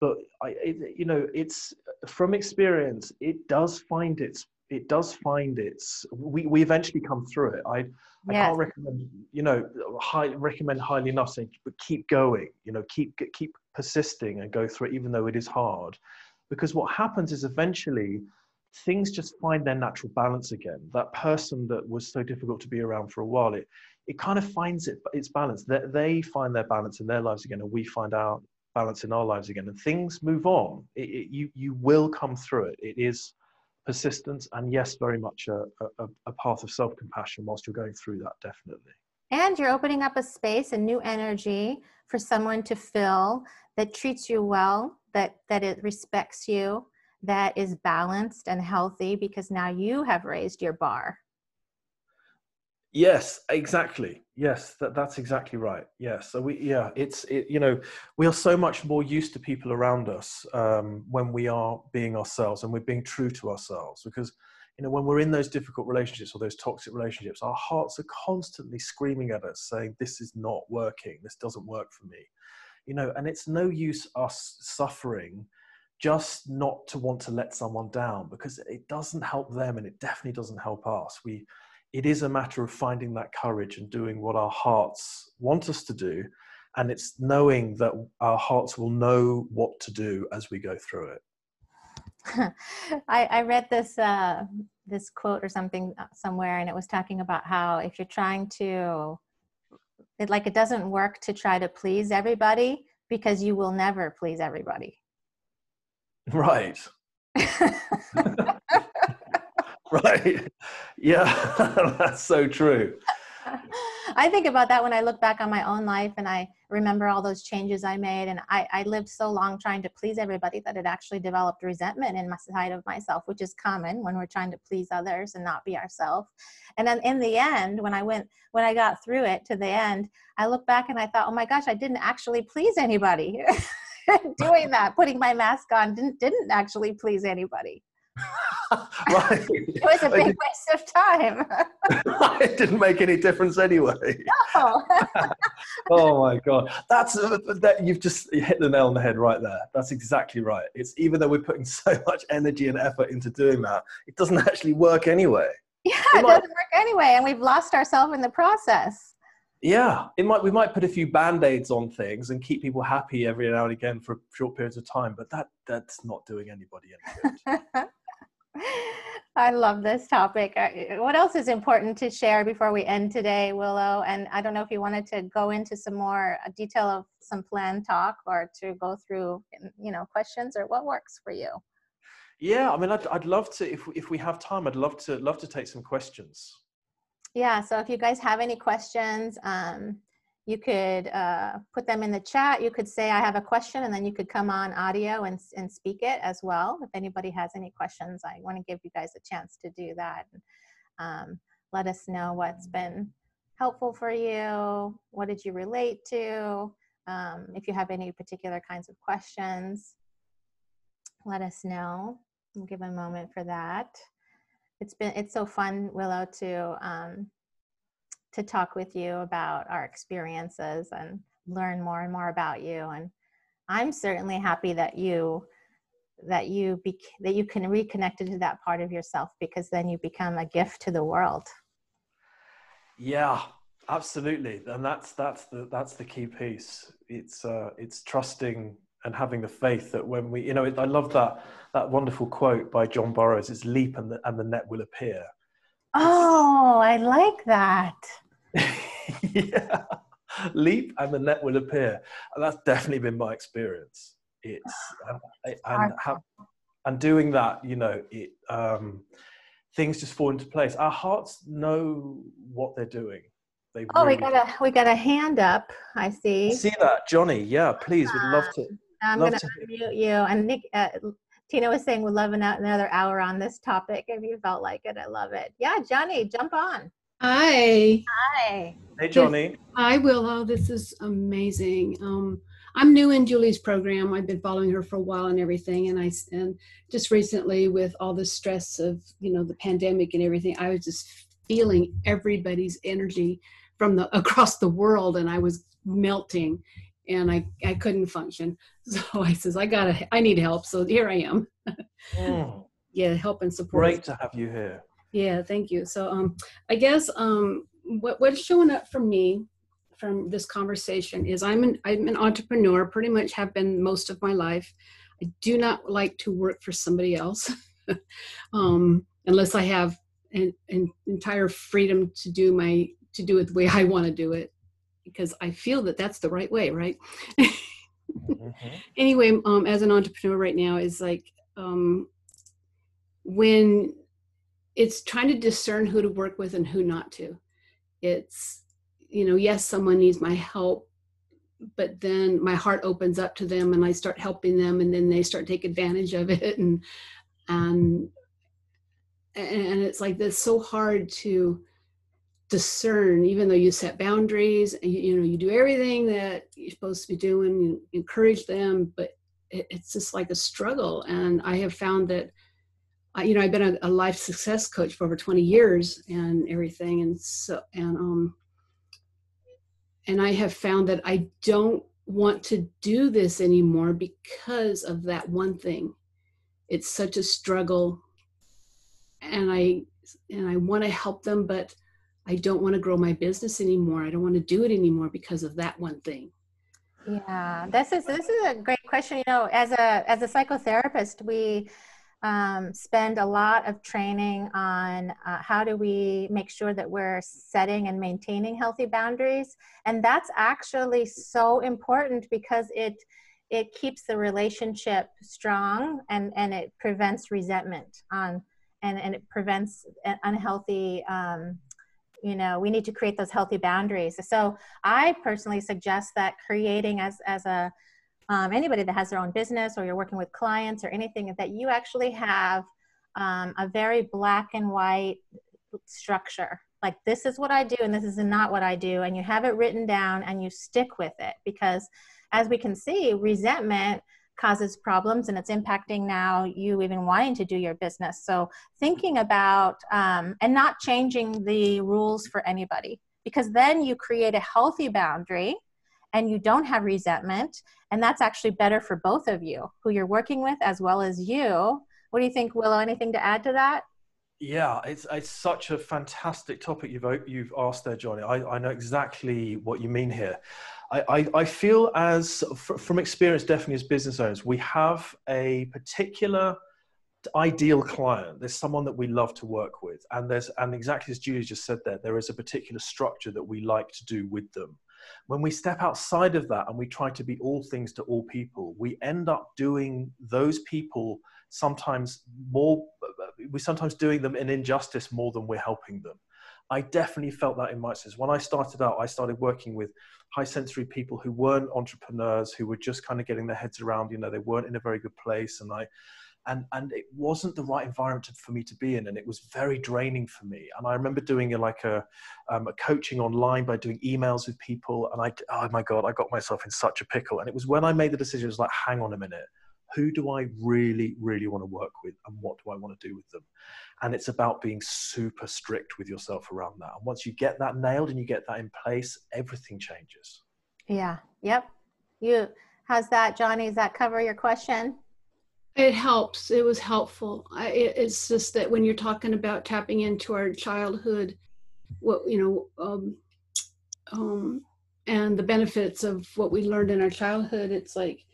but I, it, you know, it's from experience. It does find its. It does find its. We, we eventually come through it. I I can't recommend you know high, recommend highly enough saying but keep going. You know, keep keep persisting and go through it even though it is hard, because what happens is eventually things just find their natural balance again. That person that was so difficult to be around for a while, it it kind of finds it its balance. That they, they find their balance in their lives again, and we find out balance in our lives again and things move on it, it, you you will come through it it is persistence and yes very much a, a, a path of self-compassion whilst you're going through that definitely. And you're opening up a space a new energy for someone to fill that treats you well that that it respects you that is balanced and healthy because now you have raised your bar Yes, exactly. Yes, that, that's exactly right. Yes. So we, yeah, it's, it, you know, we are so much more used to people around us um, when we are being ourselves and we're being true to ourselves because, you know, when we're in those difficult relationships or those toxic relationships, our hearts are constantly screaming at us saying, this is not working. This doesn't work for me. You know, and it's no use us suffering just not to want to let someone down because it doesn't help them and it definitely doesn't help us. We, it is a matter of finding that courage and doing what our hearts want us to do. And it's knowing that our hearts will know what to do as we go through it. [LAUGHS] I, I, read this uh, this quote or something uh, somewhere, and it was talking about how if you're trying to, it like it doesn't work to try to please everybody because you will never please everybody. Right. [LAUGHS] [LAUGHS] right yeah [LAUGHS] that's so true I think about that when I look back on my own life and I remember all those changes I made. And I, I lived so long trying to please everybody that it actually developed resentment in my side of myself, which is common when we're trying to please others and not be ourselves. And then in the end, when I went, when I got through it to the end, I look back and I thought, oh my gosh, I didn't actually please anybody. [LAUGHS] Doing that, putting my mask on didn't didn't actually please anybody. Right. [LAUGHS] It was a big waste of time. [LAUGHS] it didn't make any difference anyway. [LAUGHS] No. oh my god, that's uh, that you've just hit the nail on the head right there. That's exactly right. It's even though we're putting so much energy and effort into doing that, it doesn't actually work anyway. Yeah, it, it might, doesn't work anyway, and we've lost ourselves in the process. Yeah, it might. We might put a few band aids on things and keep people happy every now and again for short periods of time, but that that's not doing anybody any good. I love this topic. What else is important to share before we end today, Willow? And I don't know if you wanted to go into some more uh, detail of some planned talk or to go through, you know, questions or what works for you. Yeah, I mean, I'd, I'd love to, if, if we have time, I'd love to, love to take some questions. Yeah, so if you guys have any questions, um, you could uh, put them in the chat. You could say, I have a question, and then you could come on audio and, and speak it as well. If anybody has any questions, I want to give you guys a chance to do that. Um, let us know what's been helpful for you. What did you relate to? Um, if you have any particular kinds of questions, let us know. We'll give a moment for that. It's been it's so fun, Willow, to um, to talk with you about our experiences and learn more and more about you. And i'm certainly happy that you that you be, that you can reconnect to that part of yourself because then you become a gift to the world. Yeah absolutely. And that's that's the that's the key piece. It's uh it's trusting and having the faith that when we you know i love that that wonderful quote by john burroughs it's leap and the, and the net will appear Oh, I like that. [LAUGHS] yeah. Leap and the net will appear. And that's definitely been my experience. It's and, and, have, and doing that, you know, it um, things just fall into place. Our hearts know what they're doing. They oh, really we got a we got a hand up. I see. See that, Johnny? Yeah, please, we'd love to. I'm going to unmute you. And Nick, uh, Tina was saying we'd love another hour on this topic if you felt like it. I love it. Yeah, Johnny, jump on. Hi. Hi. Hey, Johnny. Hi, Willow. This is amazing. Um, I'm new in Julie's program. I've been following her for a while and everything, and I and just recently with all the stress of you know the pandemic and everything, I was just feeling everybody's energy from the [LAUGHS] across the world, and I was melting and I, I couldn't function. [LAUGHS] So I says, I gotta, I need help. So here I am. mm. [LAUGHS] Yeah, help and support. Great to have you here. Yeah, thank you. So um, I guess um, what, what's showing up for me from this conversation is I'm an, I'm an entrepreneur, pretty much have been most of my life. I do not like to work for somebody else [LAUGHS] um, unless I have an, an entire freedom to do my to do it the way I want to do it because I feel that that's the right way, right? mm-hmm. [LAUGHS] Anyway, um, as an entrepreneur right now, is like um, when it's trying to discern who to work with and who not to. It's, you know, yes, someone needs my help, but then my heart opens up to them and I start helping them, and then they start take advantage of it, and and and it's like this so hard to discern even though you set boundaries and you, you, know you do everything that you're supposed to be doing you encourage them but it, it's just like a struggle. And i have found that uh, you know i've been a, a, life success coach for over 20 years and everything. And so and um and i have found that i don't want to do this anymore because of that one thing. It's such a struggle. And i and i want to help them but I don't want to grow my business anymore. I don't want to do it anymore because of that one thing. Yeah, this is this is a great question. You know, as a as a psychotherapist, we um, spend a lot of training on uh, how do we make sure that we're setting and maintaining healthy boundaries, and that's actually so important because it it keeps the relationship strong and and it prevents resentment on and and it prevents unhealthy um, you know we need to create those healthy boundaries. So i personally suggest that creating as as a um, anybody that has their own business or you're working with clients or anything that you actually have um, a very black and white structure. Like this is what i do and this is not what i do and you have it written down and you stick with it because as we can see resentment causes problems and it's impacting now you even wanting to do your business so thinking about um, and not changing the rules for anybody because then you create a healthy boundary and you don't have resentment and that's actually better for both of you who you're working with as well as you what do you think willow anything to add to that yeah, it's it's such a fantastic topic you've you've asked there, Johnny. I, I know exactly what you mean here. I, I, feel as from experience, definitely as business owners, we have a particular ideal client. There's someone that we love to work with, and there's and exactly as Julie just said there, there is a particular structure that we like to do with them. When we step outside of that and we try to be all things to all people, we end up doing those people sometimes more we're sometimes doing them an injustice more than we're helping them i definitely felt that in my sense. When i started out i started working with high sensory people who weren't entrepreneurs who were just kind of getting their heads around you know they weren't in a very good place and i and and it wasn't the right environment for me to be in and it was very draining for me. And i remember doing a, like a, um, a coaching online by doing emails with people and i oh my god i got myself in such a pickle. And it was when i made the decision it was like hang on a minute who do I really, really want to work with and what do I want to do with them? And it's about being super strict with yourself around that. And once you get that nailed and you get that in place, everything changes. Yeah. Yep. You, how's that, Johnny? Does that cover your question? It helps. It was helpful. I, it, it's just that when you're talking about tapping into our childhood, what, you know, um, um, and the benefits of what we learned in our childhood, it's like,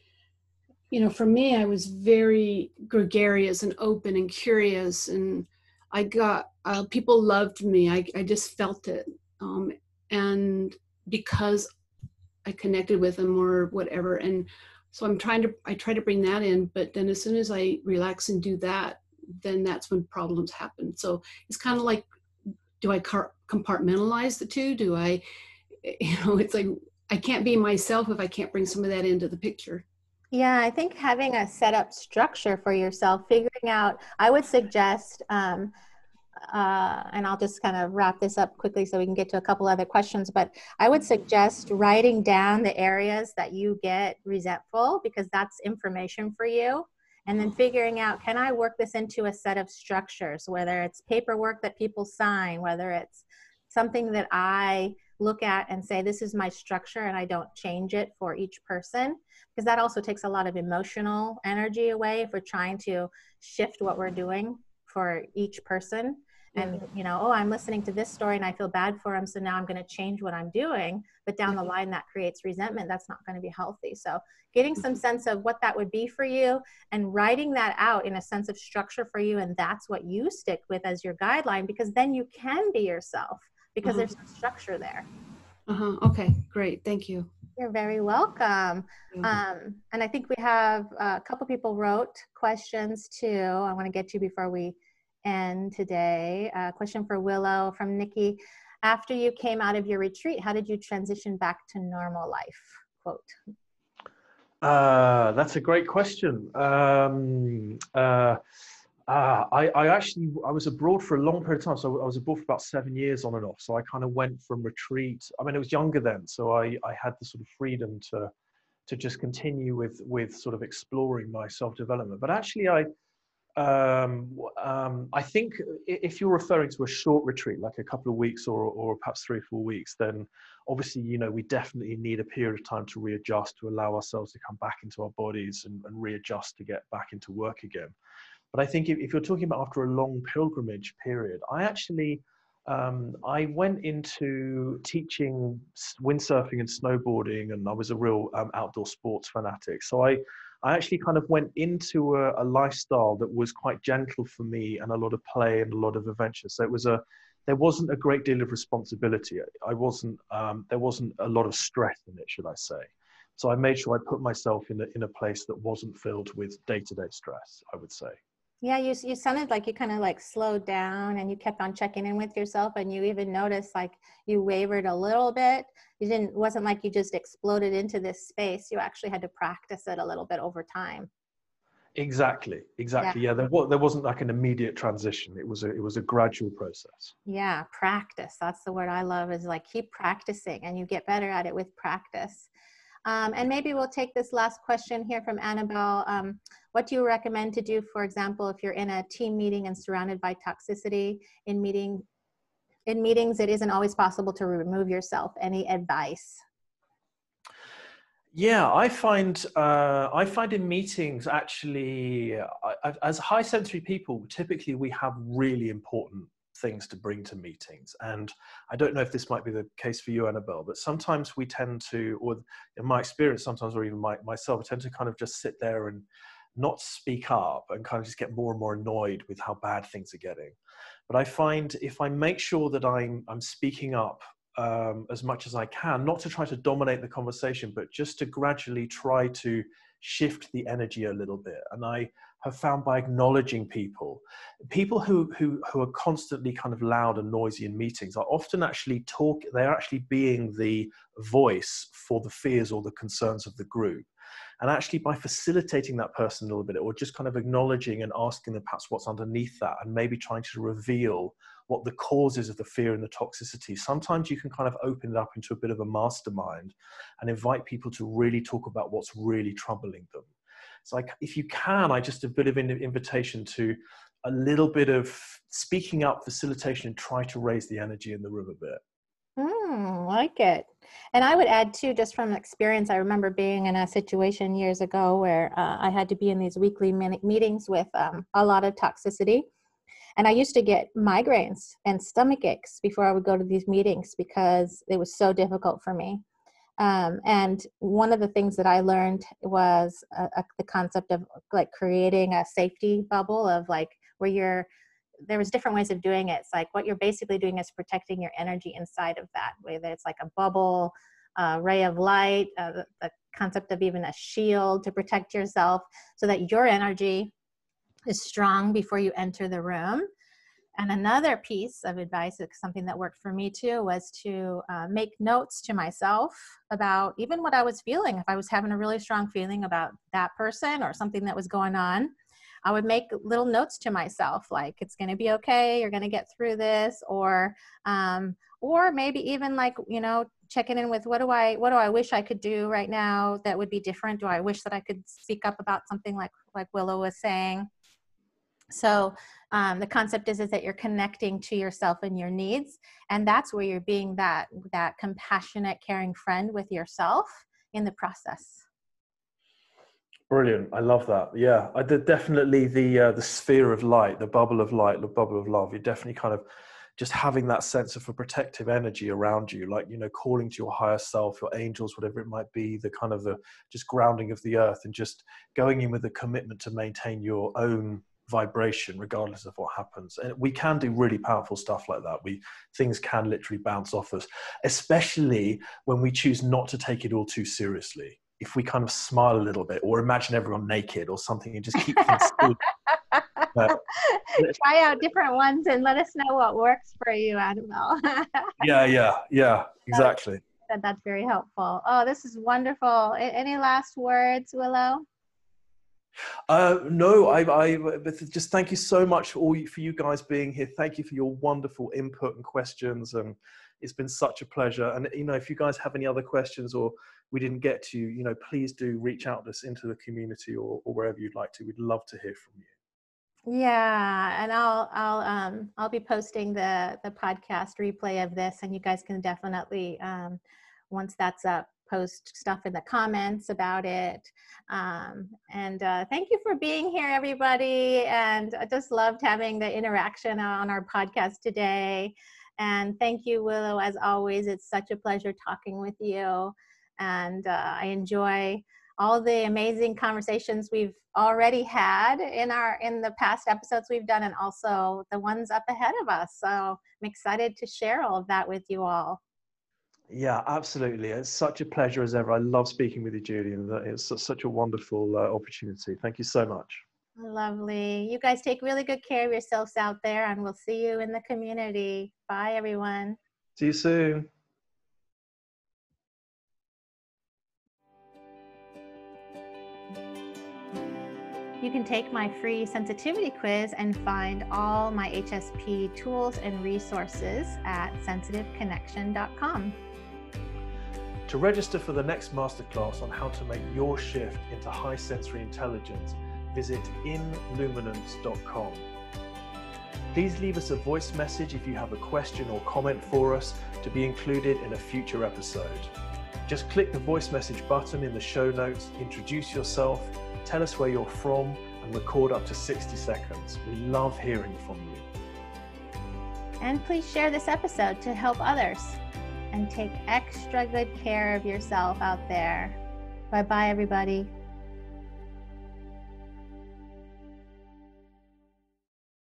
you know, for me, I was very gregarious and open and curious, and I got uh, people loved me. I I just felt it, um, and because I connected with them or whatever, and so I'm trying to I try to bring that in, but then as soon as I relax and do that, then that's when problems happen. So it's kind of like, do I compartmentalize the two? Do I, [LAUGHS] you know, it's like I can't be myself if I can't bring some of that into the picture. Yeah, I think having a set up structure for yourself, figuring out, I would suggest, um, uh, and I'll just kind of wrap this up quickly so we can get to a couple other questions, but I would suggest writing down the areas that you get resentful because that's information for you. And then figuring out, can I work this into a set of structures, whether it's paperwork that people sign, whether it's something that I look at and say, this is my structure and I don't change it for each person. Because that also takes a lot of emotional energy away if we're trying to shift what we're doing for each person. And, you know, oh, I'm listening to this story and I feel bad for them. So now I'm going to change what I'm doing. But down the line, that creates resentment. That's not going to be healthy. So, getting some mm-hmm. sense of what that would be for you and writing that out in a sense of structure for you. And that's what you stick with as your guideline because then you can be yourself because uh-huh. there's no structure there. Uh-huh. Okay, great. Thank you. You're very welcome. Um, and I think we have a couple people wrote questions too. I want to get to before we end today. A question for Willow from Nikki. After you came out of your retreat, how did you transition back to normal life? Quote. Uh, that's a great question. Um, uh, uh, I, I actually I was abroad for a long period of time. So I was abroad for about seven years on and off. So I kind of went from retreat. I mean, I was younger then, so I, I had the sort of freedom to to just continue with with sort of exploring my self development. But actually, I um, um, I think if you're referring to a short retreat, like a couple of weeks or or perhaps three or four weeks, then obviously you know we definitely need a period of time to readjust to allow ourselves to come back into our bodies and, and readjust to get back into work again. But I think if, if you're talking about after a long pilgrimage period, I actually um, I went into teaching windsurfing and snowboarding, and I was a real um, outdoor sports fanatic. So I, I actually kind of went into a, a, lifestyle that was quite gentle for me, and a lot of play and a lot of adventure. So it was a, there wasn't a great deal of responsibility. I wasn't, um, there wasn't a lot of stress in it, should I say? So I made sure I put myself in a, in a place that wasn't filled with day-to-day stress. I would say. Yeah, you you sounded like you kind of like slowed down and you kept on checking in with yourself and you even noticed like you wavered a little bit. You didn't wasn't like you just exploded into this space. You actually had to practice it a little bit over time. Exactly, exactly. Yeah, yeah there, was, there wasn't like an immediate transition. It was a it was a gradual process. Yeah, practice. That's the word I love. Is like keep practicing, and you get better at it with practice. Um, and maybe we'll take this last question here from Annabelle. Um, what do you recommend to do, for example, if you're in a team meeting and surrounded by toxicity in meeting in meetings, it isn't always possible to remove yourself. Any advice? Yeah, I find uh, I find in meetings actually, I, as high sensory people, typically we have really important things to bring to meetings. And I don't know if this might be the case for you, Annabelle, but sometimes we tend to, or in my experience, sometimes, or even my, myself, I tend to kind of just sit there and not speak up and kind of just get more and more annoyed with how bad things are getting. But I find if I make sure that I'm I'm speaking up um, as much as I can, not to try to dominate the conversation, but just to gradually try to shift the energy a little bit. And I have found by acknowledging people, people who, who, who are constantly kind of loud and noisy in meetings are often actually talk, they're actually being the voice for the fears or the concerns of the group. And actually, by facilitating that person a little bit, or just kind of acknowledging and asking them perhaps what's underneath that, and maybe trying to reveal what the causes of the fear and the toxicity, sometimes you can kind of open it up into a bit of a mastermind and invite people to really talk about what's really troubling them. So, like, if you can, I just a bit of an invitation to a little bit of speaking up, facilitation, and try to raise the energy in the room a bit. Mm, like it. And I would add too, just from experience, I remember being in a situation years ago where uh, I had to be in these weekly meetings with um, a lot of toxicity. And I used to get migraines and stomach aches before I would go to these meetings because it was so difficult for me. Um, and one of the things that I learned was uh, uh, the concept of like creating a safety bubble of like where you're there was different ways of doing it. It's like what you're basically doing is protecting your energy inside of that, whether it's like a bubble, a ray of light, uh, the, the concept of even a shield to protect yourself so that your energy is strong before you enter the room. And another piece of advice, something that worked for me too, was to uh, make notes to myself about even what I was feeling. If I was having a really strong feeling about that person or something that was going on, I would make little notes to myself, like it's going to be okay, you're going to get through this, or um, or maybe even like you know checking in with what do I what do I wish I could do right now that would be different? Do I wish that I could speak up about something like like Willow was saying? So um, the concept is is that you're connecting to yourself and your needs, and that's where you're being that that compassionate, caring friend with yourself in the process. Brilliant. I love that. Yeah, I did definitely the uh, the sphere of light, the bubble of light, the bubble of love. You're definitely kind of just having that sense of a protective energy around you, like you know, calling to your higher self, your angels, whatever it might be, the kind of the just grounding of the earth, and just going in with a commitment to maintain your own vibration regardless of what happens. And we can do really powerful stuff like that. We things can literally bounce off us especially when we choose not to take it all too seriously. If we kind of smile a little bit or imagine everyone naked or something and just keep things uh, [LAUGHS] try out different ones and let us know what works for you annabelle. [LAUGHS] Yeah yeah yeah exactly. That, that's very helpful. Oh this is wonderful. Any last words willow uh, no, I, I just thank you so much for all you, for you guys being here. Thank you for your wonderful input and questions, and it's been such a pleasure. And you know, if you guys have any other questions or we didn't get to, you know, please do reach out to us into the community or, or wherever you'd like to. We'd love to hear from you. Yeah, and I'll I'll um I'll be posting the the podcast replay of this, and you guys can definitely um once that's up post stuff in the comments about it. Um, and uh, thank you for being here, everybody. And I just loved having the interaction on our podcast today. And thank you, Willow, as always. It's such a pleasure talking with you and uh, I enjoy all the amazing conversations we've already had in our in the past episodes we've done and also the ones up ahead of us so i'm excited to share all of that with you all yeah absolutely it's such a pleasure as ever i love speaking with you Julian. it's such a wonderful uh, opportunity thank you so much Lovely. You guys take really good care of yourselves out there, and we'll see you in the community. Bye, everyone. See you soon. You can take my free sensitivity quiz and find all my HSP tools and resources at sensitiveconnection.com. To register for the next masterclass on how to make your shift into high sensory intelligence, visit inluminance.com. Please leave us a voice message if you have a question or comment for us to be included in a future episode. Just click the voice message button in the show notes, introduce yourself, tell us where you're from, and record up to 60 seconds. We love hearing from you. And please share this episode to help others. And take extra good care of yourself out there. Bye bye, everybody.